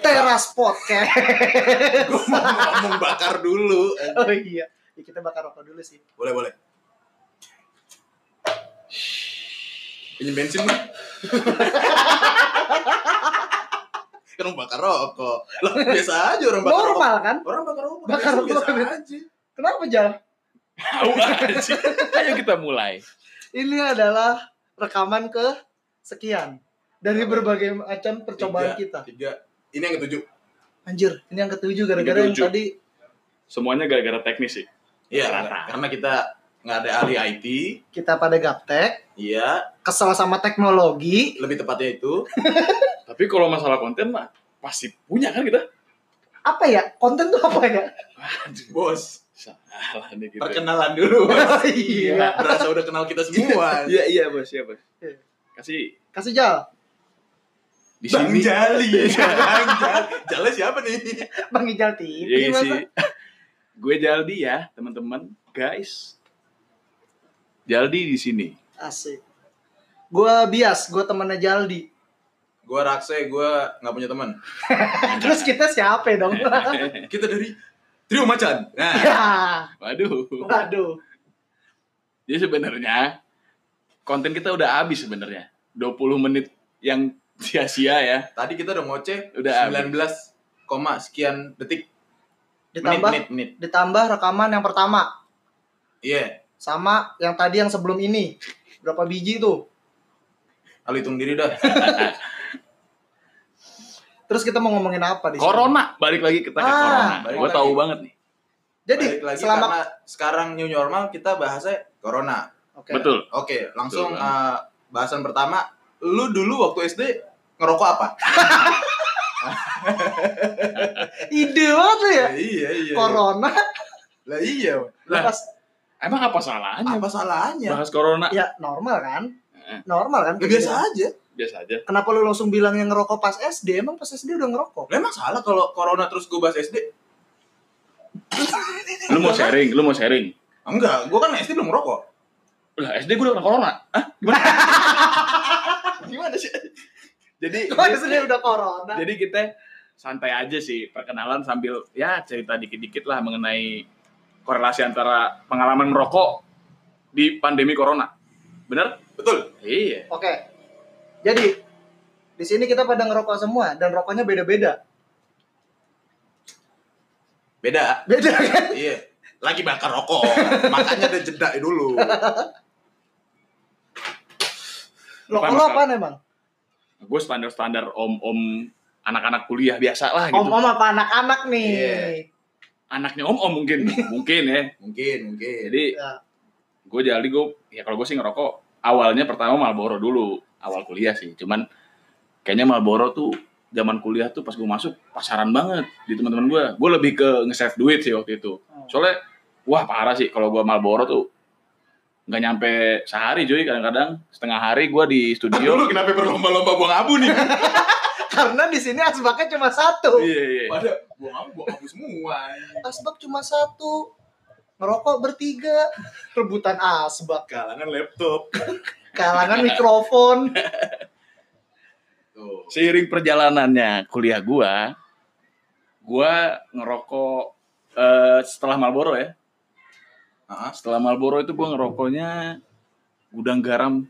Teras podcast. Gue mau ngomong bakar dulu. oh iya. Ya, kita bakar rokok dulu sih. Boleh, boleh. Pinjem bensin mah. kan orang bakar rokok. Lah biasa aja orang bakar rokok. Normal kan? Orang bakar rokok. Bakar biasa, rokok. biasa aja. Kenapa Jal? Tahu aja. Ayo kita mulai. Ini adalah rekaman ke sekian dari berbagai macam percobaan Tiga. kita. Tiga. Ini yang ketujuh. Anjir, ini yang ketujuh gara-gara yang tadi Semuanya gara-gara teknis sih. Iya, Rata. karena kita nggak ada ahli IT. kita pada gaptek, Iya, kesel sama teknologi. lebih tepatnya itu. Tapi kalau masalah konten mah pasti punya kan kita. Apa ya? Konten tuh apa ya? Bos, Salah nih kita. perkenalan dulu. Oh, iya. Berasa udah kenal kita semua. Iya iya bos, iya bos. Iya. Kasih Kasih Jal. di Bang sini. Jali. Bang Jali. Jali siapa nih? Bang Ijal TV Iya sih. Gue Jaldi ya, teman-teman. Guys. Jaldi di sini. Asik. Gua bias, gua temennya Jaldi. Gua Rakse, gua nggak punya teman. Terus kita siapa dong? Kita dari Trio Macan. Nah, ya. Waduh. Waduh. Jadi sebenarnya konten kita udah habis sebenarnya. 20 menit yang sia-sia ya. tadi kita udah ngoceh Udah 19 koma sekian detik. Ditambah Menit, menit, menit. ditambah rekaman yang pertama Iya. sama yang tadi yang sebelum ini. Berapa biji tuh? Lalu hitung diri dah. Terus kita mau ngomongin apa di sini? Corona, balik lagi kita ke Ah, corona. balik Gue tahu banget nih. Jadi Balik lagi selama karena sekarang new normal kita bahasnya corona. Oke. Betul. Oke, langsung Betul, eh, bahasan pertama. Lu dulu waktu SD ngerokok apa? Ide banget lu ya. iya, iya. Corona Lah iya. Lah, pas Emang apa salahnya Apa salahnya? bahas corona? ya normal kan? Normal kan? Ya, biasa aja. Biasa aja. Kenapa lu langsung bilang yang ngerokok pas SD? Emang pas SD udah ngerokok? Lah emang salah kalau corona terus gue bahas SD? Lu mau sharing, lu mau sharing. Enggak, gue kan SD belum ngerokok. Lah, SD gue udah kena corona. Hah? Gimana? Gimana sih? jadi Kok SD udah corona? jadi kita santai aja sih perkenalan sambil ya cerita dikit-dikit lah mengenai korelasi antara pengalaman merokok di pandemi corona. Bener? Betul. Iya. Oke. Jadi di sini kita pada ngerokok semua dan rokoknya beda-beda. Beda. Beda kan? Iya. Lagi bakar rokok. Makanya ada jeda dulu. Lo Apa, lo apaan emang? Gue standar-standar om-om anak-anak kuliah biasa lah gitu. Om-om apa anak-anak nih? Iya. Anaknya om-om mungkin, mungkin ya. Mungkin, mungkin. Jadi Ya. gue jadi gue ya kalau gue sih ngerokok awalnya pertama Marlboro dulu awal kuliah sih cuman kayaknya Marlboro tuh zaman kuliah tuh pas gue masuk pasaran banget di teman-teman gue gue lebih ke nge-save duit sih waktu itu Hmm. soalnya wah parah sih kalau gue Marlboro tuh nggak nyampe sehari cuy kadang-kadang setengah hari gue di studio kenapa berlomba-lomba buang abu nih? Karena di sini asbaknya cuma satu. iya iya Pada buang abu, buang abu semua. Asbak cuma satu. Ngerokok bertiga. Rebutan asbak. Kalangan laptop. Kalangan mikrofon. Tuh. seiring perjalanannya kuliah gue gue ngerokok eh, setelah Marlboro ya Heeh. setelah Marlboro itu gue ngerokoknya gudang garam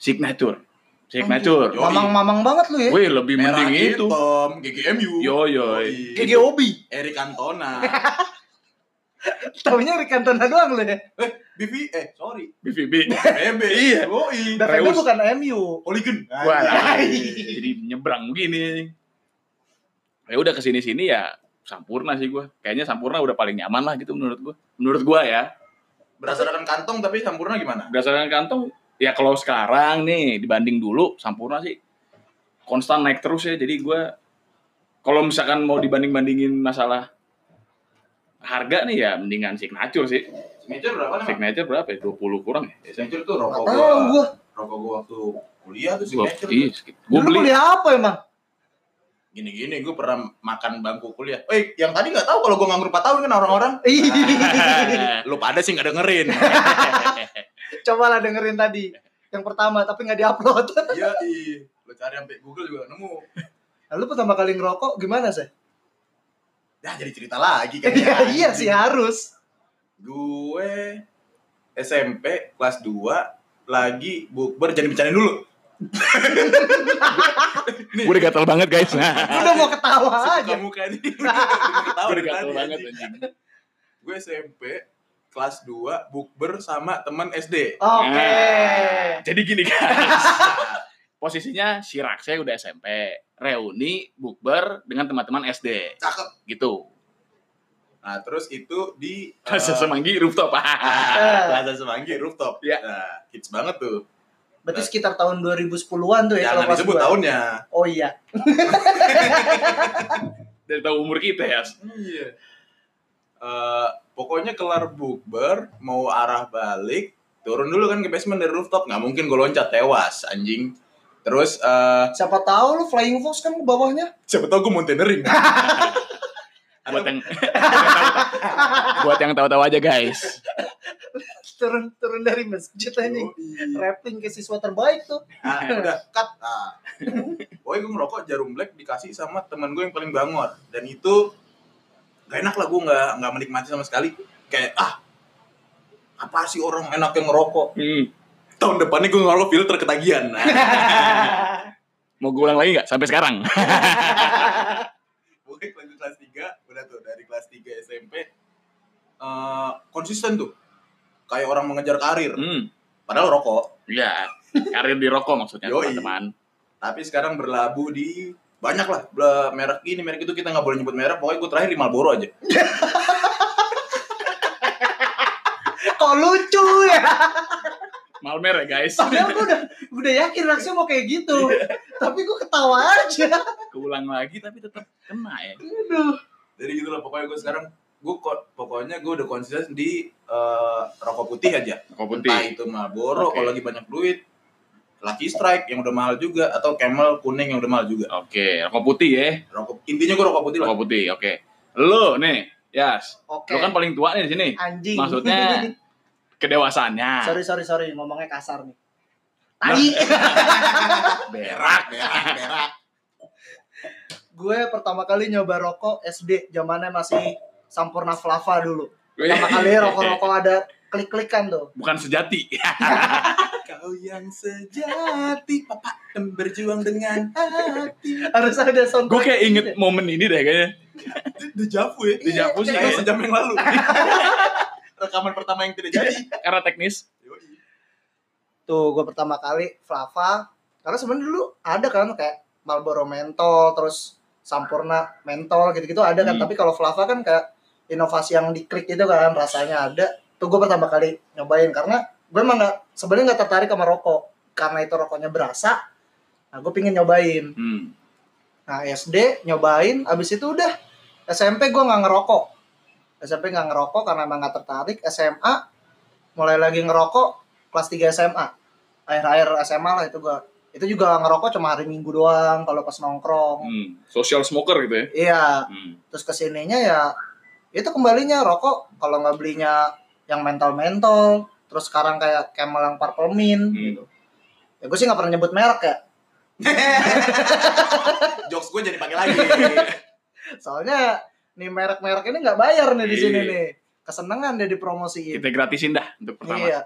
signature signature. Mamang-mamang banget lu ya. wih lebih Merah mending itu hitam, GGMU. Yo, yo. GG Obi. Erik Cantona. Taunya Rikantona doang lu ya. eh, BV, eh, sorry. BVB BB. Iya. Itu Reus. bukan MU. Polygon. Wah, Hai. jadi nyebrang gini ya udah ke sini sini ya sampurna sih gue kayaknya sampurna udah paling nyaman lah gitu menurut gue menurut gue ya Berdasarkan kantong tapi sampurna gimana? berdasarkan kantong ya kalau sekarang nih dibanding dulu sampurna sih konstan naik terus ya jadi gue kalau misalkan mau dibanding bandingin masalah harga nih ya mendingan signature sih Signature berapa namanya? signature berapa ya 20 kurang ya Signature tuh rokok gua. tahu gua. Rokok gua waktu kuliah tuh Gua, signature. iya, tuh. gue Dulu beli kuliah apa emang? Gini-gini gue pernah makan bangku kuliah. Eh, yang tadi nggak tahu kalau gua nganggur 4 tahun kan orang-orang. Lu pada sih nggak dengerin. Coba lah dengerin tadi. yang pertama tapi nggak diupload. Iya, ih. Lo cari sampai Google juga nemu. Lalu pertama kali ngerokok gimana sih? Ya jadi cerita lagi kan. Iya iya sih harus. Gue SMP kelas 2 lagi bukber jadi bercanda dulu. Gue udah gatel banget guys. Nah, Gue udah mau ketawa aja. Gue udah gatel tadi, banget anjing. Gue SMP kelas 2 bukber sama teman SD. Oke. Nah, Jadi gini guys. Posisinya si Rakse udah SMP, reuni bukber dengan teman-teman SD, Cakep. gitu. Nah, terus itu di Rasa eh, semanggi rooftop. ah, Plaza Semanggi rooftop. Iya. Nah, hits banget tuh. Berarti sekitar tahun 2010-an tuh ya Jangan kelas disebut gua. tahunnya. Oh iya. Dari tahu umur kita ya. Iya. Eh, pokoknya kelar bukber mau arah balik turun dulu kan ke basement dari rooftop nggak mungkin gue loncat tewas anjing terus eh Siapa tahu lu Flying Fox kan ke bawahnya. siapa tahu gue mountaineering Buat yang buat yang tahu-tahu aja guys. Turun turun dari masjid anjing. Rapping ke siswa terbaik tuh. ah, udah cut ah. Pokoknya gue ngerokok jarum black dikasih sama teman gue yang paling bangor dan itu gak enak lah gue nggak nggak menikmati sama sekali kayak ah apa sih orang enak yang ngerokok Hmm. Tahun depannya gue ngerokok filter ketagihan nah, Mau gue ulang lagi nggak sampai sekarang? Pokoknya lanjut kelas 3, udah tuh dari kelas 3 SMP eh konsisten tuh. Kayak orang mengejar karir. Hmm. Padahal rokok. Iya. Karir di rokok maksudnya teman-teman. Tapi sekarang berlabuh di banyak lah merek ini merek itu kita nggak boleh nyebut merek pokoknya gue terakhir di Marlboro aja Kok lucu ya? Malmer ya guys. Padahal gue udah udah yakin Raksya mau kayak gitu. Tapi gue ketawa aja. Keulang lagi tapi tetap kena ya. Aduh. jadi gitu lah pokoknya gue sekarang gue kok pokoknya gue udah konsisten di eh, rokok putih aja Rokok entah putih. itu Marlboro Oke. kalau lagi banyak duit Lucky Strike yang udah mahal juga atau Camel kuning yang udah mahal juga Oke, rokok putih ya. rokok intinya gue rokok putih lah Rokok putih, oke. Lu nih, Yas. Oke. Lu kan paling tua nih di sini. Anjing. Maksudnya kedewasaannya. sorry sorry sorry ngomongnya kasar nih. Nah. Tai. Berak. berak berak gue pertama kali nyoba rokok SD zamannya masih Sampurna Flava dulu. Pertama kali rokok-rokok ada klik-klikan tuh. Bukan sejati. Kau yang sejati, papa berjuang dengan hati. Harus ada sound. Gue kayak inget momen ini deh kayaknya. Dejavu ya? Dejavu sih, Kayak iya. sejam yang lalu. Rekaman pertama yang tidak jadi. Karena teknis. Tuh gue pertama kali Flava. Karena sebenarnya dulu ada kan kayak Marlboro mentol terus Sampurna mentol gitu-gitu ada kan. Hmm. Tapi kalau Flava kan kayak inovasi yang diklik itu kan rasanya ada. Tuh gue pertama kali nyobain karena gue emang nggak sebenarnya nggak tertarik sama rokok karena itu rokoknya berasa. Nah gue pingin nyobain. Hmm. Nah SD nyobain, abis itu udah SMP gue nggak ngerokok. SMP nggak ngerokok karena emang nggak tertarik. SMA mulai lagi ngerokok kelas 3 SMA. Akhir-akhir SMA lah itu gue. Itu juga ngerokok cuma hari Minggu doang kalau pas nongkrong. hmm. Social smoker gitu ya. Iya, Hmm. terus ke sininya ya itu kembalinya rokok kalau nggak belinya yang mentol-mentol, terus sekarang kayak Camel yang purple mint Hmm. gitu. Ya gue sih nggak pernah nyebut merek ya. Jokes gue jadi pakai lagi. Soalnya nih merek-merek ini nggak bayar nih di sini Iya. nih. Kesenangan dia dipromosiin. Kita gratisin dah untuk pertama. Iya.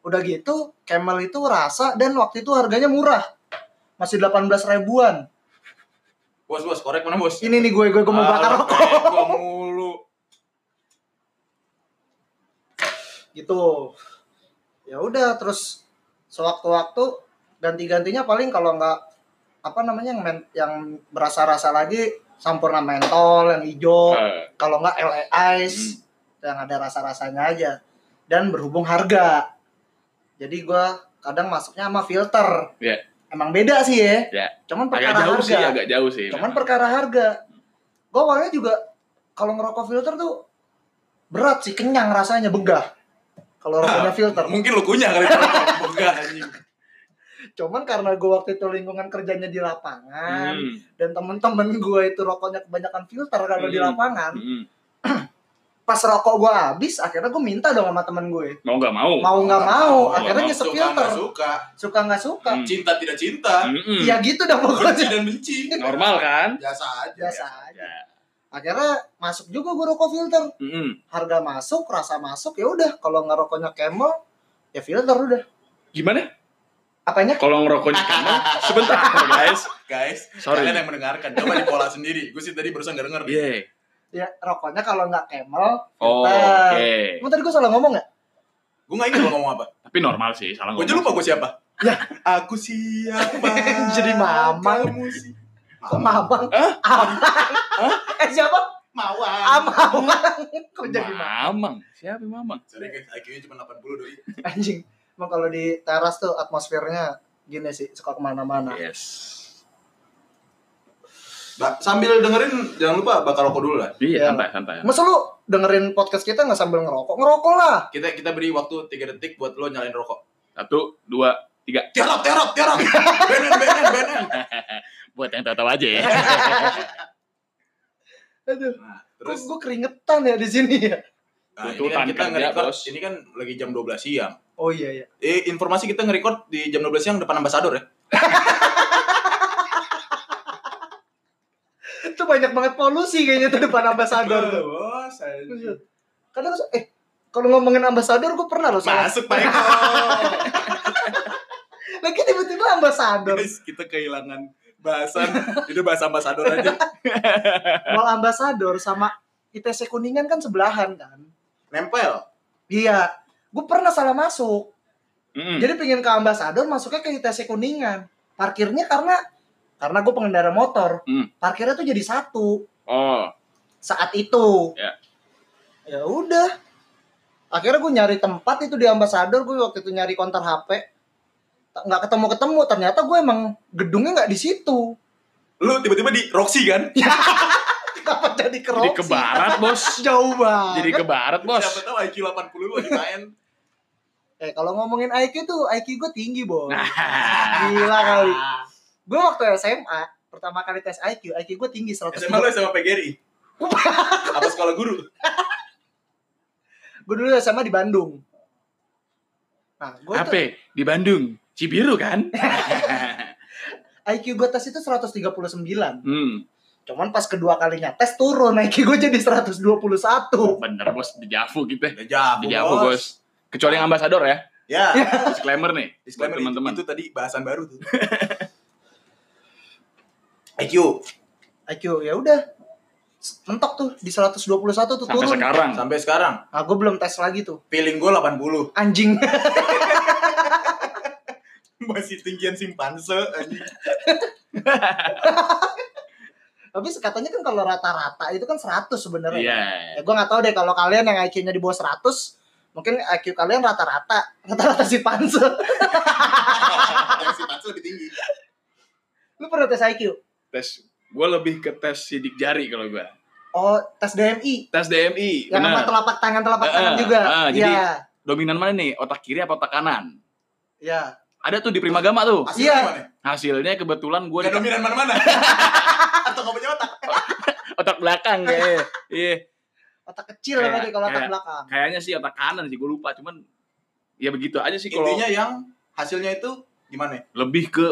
Udah gitu, Camel itu rasa dan waktu itu harganya murah. Masih 18 ribuan. Bos, bos, korek mana bos? Ini nih gue gue, gue mau bakar Ah, rokok. Gue mulu. Gitu. Ya udah terus sewaktu-waktu ganti-gantinya paling kalau nggak apa namanya yang men- yang berasa-rasa lagi sampurna mentol yang hijau, Eh, kalau nggak LA Ice yang ada rasa-rasanya aja dan berhubung harga jadi gua kadang masuknya sama filter Iya. emang beda sih ya Iya. cuman agak perkara jauh harga sih, agak jauh sih. cuman memang. perkara harga gua awalnya juga kalau ngerokok filter tuh berat sih kenyang rasanya begah kalau rokoknya filter Mungkin lu kunyah kali. Begah anjing. Cuman karena gua waktu itu lingkungan kerjanya di lapangan Hmm. dan temen-temen gua itu rokoknya kebanyakan filter kalau di Hmm. lapangan Hmm. pas rokok gue habis akhirnya gue minta dong sama temen gue Mau nggak mau? mau nggak mau akhirnya mau. nyesek suka filter nggak suka suka nggak suka Hmm. cinta tidak cinta Mm-mm. ya gitu dah benci pokoknya dan benci Normal kan? biasa aja biasa aja Ya. akhirnya masuk juga gue rokok filter Mm-mm. harga masuk rasa masuk ya udah kalau nggak rokoknya Camel ya filter udah Gimana? Apanya Kalau ngerokoknya kamu sebentar guys. guys Sorry. kalian yang mendengarkan coba dipola sendiri gue sih tadi barusan gak denger Iya. ya rokoknya kalau nggak Camel Oh, oke. Emang tadi gue salah ngomong nggak gue gak ingat lo ngomong apa Tapi normal sih, salah gue aja ngomong. lupa gue siapa Ya. aku siapa Jadi mamang. kamu si kok mabang amang eh siapa mawang amang kok jadi mamang Mamang. Siapa Mamang? sorry guys IQ nya cuma 80 doi anjing emang kalau di teras tuh atmosfernya gini sih suka ke mana-mana Yes. Ba- sambil dengerin jangan lupa bakar rokok dulu lah Iya, Ya. santai, santai. masa lu dengerin podcast kita nggak sambil ngerokok ngerokok lah kita kita beri waktu 3 detik buat lo nyalain rokok Satu, dua, tiga. tiarap tiarap tiarap benen benen benen Buat yang tahu-tahu aja ya. aduh nah, terus terus gue keringetan ya di sini ya nah, ini kan kita kerja, Bos. ini kan lagi jam 12 siang. Oh iya iya. Eh informasi kita nge-record di jam 12 siang depan ambasador ya? Itu banyak banget polusi kayaknya tuh depan ambasador tuh. Bos kadang eh kalau ngomongin ambasador gue pernah loh masuk Pak Eko. Lagi tiba-tiba ambasador. Guys kita kehilangan bahasan. Itu bahasa ambasador aja. Mall ambasador sama ITC kuningan kan sebelahan kan nempel? Iya. Gue pernah salah masuk. Mm-mm. jadi pengen ke ambasador masuknya ke ITC kuningan. Parkirnya karena karena gue pengendara motor. Hmm. parkirnya tuh jadi satu. Oh, saat itu. Ya. ya udah. Akhirnya gue nyari tempat itu di ambasador. Gue waktu itu nyari konter HP nggak ketemu ketemu ternyata gue emang gedungnya nggak di situ. Lu tiba-tiba di Roxy kan kenapa jadi ke jadi ke barat, Bos. jauh banget Jadi ke barat, Bos. siapa tahu IQ 80 lu lagi main eh kalau ngomongin IQ tuh IQ gue tinggi bos Nah. gila kali gue waktu SMA pertama kali tes IQ IQ gue tinggi 100 SMA lu sama PGRI apa sekolah guru gue dulu SMA di Bandung nah gue Apa? tuh Di Bandung. Cibiru kan? IQ gue tes itu 139 hmm. Cuman pas kedua kalinya tes turun IQ gue jadi 121 Bener, Bos. Di Javu gitu. udah jago Di Javu, Bos. Kecuali yang ambasador ya. ya Disclaimer nih. disclaimer teman-teman. itu tadi bahasan baru tuh IQ IQ ya udah mentok tuh di 121 tuh Sampai turun sekarang. sampai sekarang nah gue belum tes lagi tuh feeling gue 80 anjing masih tinggian simpanse anjing. Tapi katanya kan kalau rata-rata itu kan 100 sebenarnya Iya. ya gue nggak tahu deh kalau kalian yang IQ-nya di bawah 100 mungkin IQ kalian rata-rata rata-rata si panse yang simpanse lebih tinggi lu pernah tes IQ Tes gue lebih ke tes sidik jari kalau gue. oh tes DMI Tes DMI. yang sama telapak tangan telapak Eh, tangan juga eh, jadi- iya Dominan mana nih? Otak kiri apa otak kanan? iya Ada tuh di Primagama tuh. hasilnya Iya. Hasilnya kebetulan gue gak dominan mana-mana atau gak punya otak otak belakang kayaknya. Iya. otak kecil Kayak- lagi kalau otak kayak- belakang Kayaknya sih otak kanan sih gue lupa. Cuman ya begitu aja sih kalau intinya yang hasilnya itu gimana lebih ke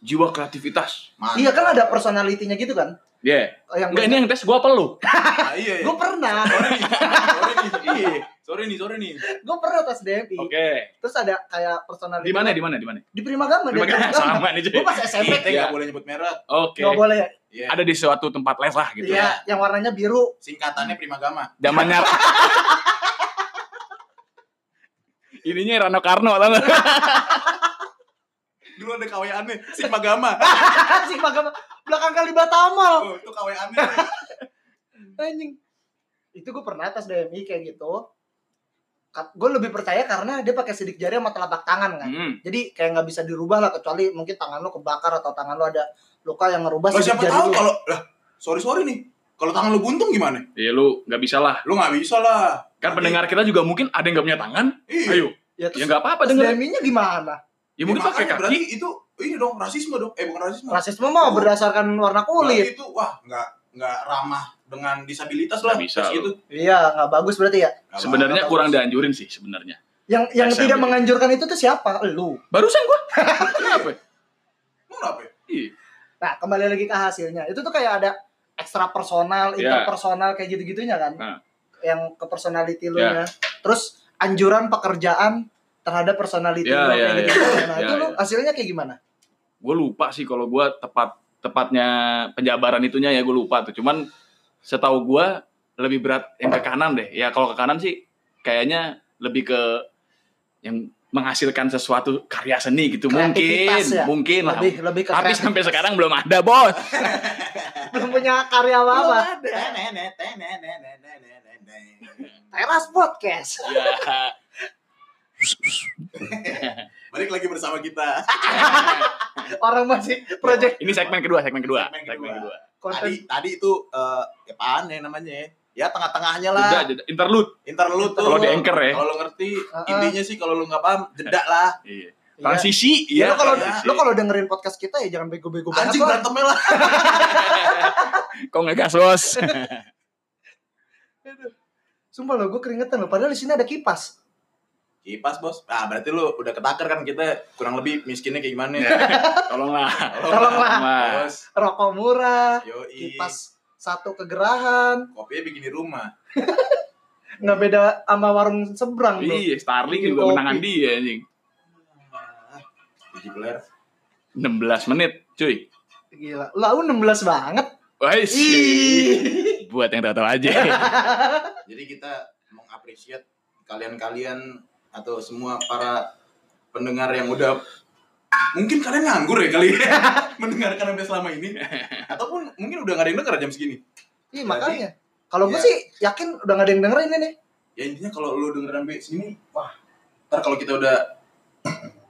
jiwa kreativitas. Mantap. iya kan ada personality-nya gitu kan Iya. yang Enggak ini yang tes gue apa lu? Ah, iya, iya. gue pernah. Iya, sorry nih, sorry nih. gue pernah tes DMI Oke. terus ada kayak personality Di mana di mana di mana? di Primagama di Primagama sama nih gue pas SMP Kita Iya. nggak boleh nyebut merek. Oke. nggak boleh ya Iya. Ada di suatu tempat les lah gitu. iya yang warnanya biru Singkatannya Primagama. Zamannya Ininya Rano Karno tau gak? Dulu ada KWA-nya, Sigmagama. si Primagama belakang kali Batamal Oh, itu KWA-nya. anjing itu gue pernah tes DMI kayak gitu gue lebih percaya karena dia pakai sidik jari sama telapak tangan kan Hmm. jadi kayak nggak bisa dirubah lah kecuali mungkin tangan lo kebakar atau tangan lo ada luka yang ngerubah sidik siapa jari tahu lo. kalau lah sorry sorry nih. Kalau tangan lu buntung gimana? Ya lu nggak bisa lah. Lu nggak bisa lah. Kan Nanti- pendengar kita juga mungkin ada yang nggak punya tangan. Iya. Ayo. ya Ya terus nggak apa-apa. DMI-nya gimana Ya mungkin pakai makanya berarti kaki. itu ini dong rasisme dong. Eh bukan rasisme. rasisme mah berdasarkan warna Berarti kulit itu wah nggak nggak ramah dengan disabilitas lah Nggak bisa gitu. Iya, nggak bagus berarti ya. Sebenarnya kurang dianjurin sih sebenarnya. Yang yang tidak menganjurkan itu tuh siapa? Lu. Barusan gua. Kenapa? Emang kenapa ya? Iya. Nah, kembali lagi ke hasilnya. Itu tuh kayak ada ekstra personal, Iya. interpersonal kayak gitu-gitunya kan. Nah. Yang ke personality lu nya. Terus anjuran pekerjaan terhadap personality Iya, lu iya, kayak iya. gitu. Nah, itu lu iya. hasilnya kayak gimana? gue lupa sih kalau gue tepat tepatnya penjabaran itunya ya gue lupa tuh cuman setahu gue lebih berat yang ke kanan deh ya kalau ke kanan sih kayaknya lebih ke yang menghasilkan sesuatu karya seni gitu mungkin ya? mungkin lah Lebih lebih ke tapi sampai sekarang belum ada bos belum punya karya tenenet, tenenet. Teras podcast. ya Balik lagi bersama kita. Orang masih project ini segmen kedua segmen kedua Segmen segmen kedua. kedua konten Tadi tadi itu eh ya apaan ya namanya ya? Ya tengah-tengahnya lah. Jeda, jeda. interlude Interlude tuh. Kalau di anchor ya. Kalau lo ngerti Uh-uh. intinya sih kalau lo nggak paham jeda lah. iya. Iya. transisi Ya, iya lo kalau lo kalau dengerin podcast kita ya jangan bego-bego banget Anjing berantemnya lah. kok ngegas bos Sumpah lo, gue keringetan lo. Padahal di sini ada kipas. Kipas bos. Ah berarti lu udah ketakar kan kita kurang lebih miskinnya kayak gimana ya? tolonglah Tolonglah. Bos. Rokok murah, Yoi. kipas satu kegerahan, Kopinya bikin di rumah. nggak beda sama warung seberang lo. Iya, Starling Bikin juga kopi. menangan dia anjing. Ah, Biji peler. 16 menit, cuy. Gila, lau 16 banget. Wah, Ih. buat yang tahu aja. Jadi kita mengapresiat kalian-kalian atau semua para pendengar yang udah mungkin kalian nganggur ya kali ya mendengarkan sampai selama ini ataupun mungkin udah gak ada yang denger jam segini Iya makanya. Kalau gue ya. sih yakin udah gak ada yang dengerin ini nih. ya intinya kalau lu denger sampai sini wah ntar kalau kita udah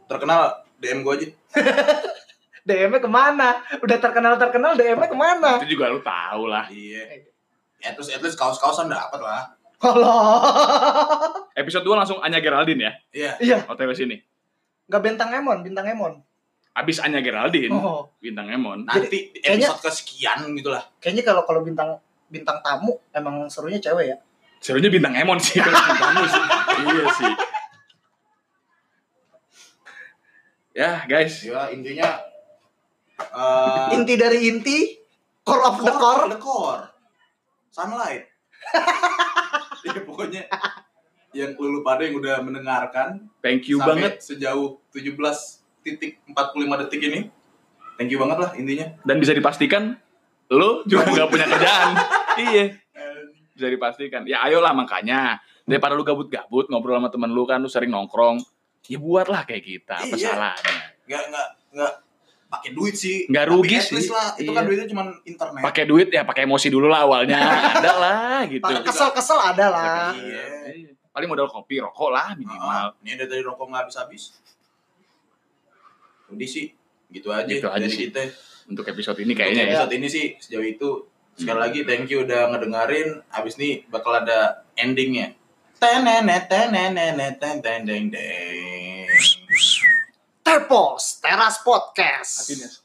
terkenal DM gue aja DM-nya ke mana? Udah terkenal-terkenal DM-nya ke mana? Itu juga lu tahu lah. iya at least at least kaos-kaosan dapat lah Kalau Episode 2 langsung Anya Geraldine ya, iya iya, OTW sini. nggak bintang Emon, bintang Emon. Abis Anya Geraldine, Oh, bintang Emon. nanti di kayaknya- episode kesekian gitu lah kayaknya kalau kalau bintang bintang tamu emang serunya cewek ya. Serunya bintang Emon sih, kalau bintang tamu sih. Iya sih. Ya, guys. ya intinya eh Inti dari inti, core of the core. the core sunlight ya pokoknya yang lu pada yang udah mendengarkan Thank you sampai banget sejauh 17 titik 45 detik ini thank you banget lah intinya dan bisa dipastikan lu juga nggak punya kerjaan. iya. Bisa dipastikan. Ya ayolah makanya daripada lu gabut-gabut ngobrol sama temen lu kan lu sering nongkrong ya buatlah kayak kita apa Iya. salahnya nggak nggak nggak pakai duit sih. Nggak Tapi rugi least sih. lah itu Iya. kan duitnya cuma internet. Pakai duit ya pakai emosi dulu lah awalnya. Ada lah gitu. Pak, Kesel-kesel ada lah. Iya. Paling modal kopi rokok lah Ah, minimal. ini ada dari rokok nggak habis habis udah sih gitu aja Gitu aja dari sih. kita. Untuk episode ini Untuk kayaknya ya. episode ini sih sejauh itu. Sekali lagi thank you udah ngedengerin. Abis ini bakal ada endingnya. Tenenet tenenet ten ten deng deng Tepos, Teras Podcast. Happiness.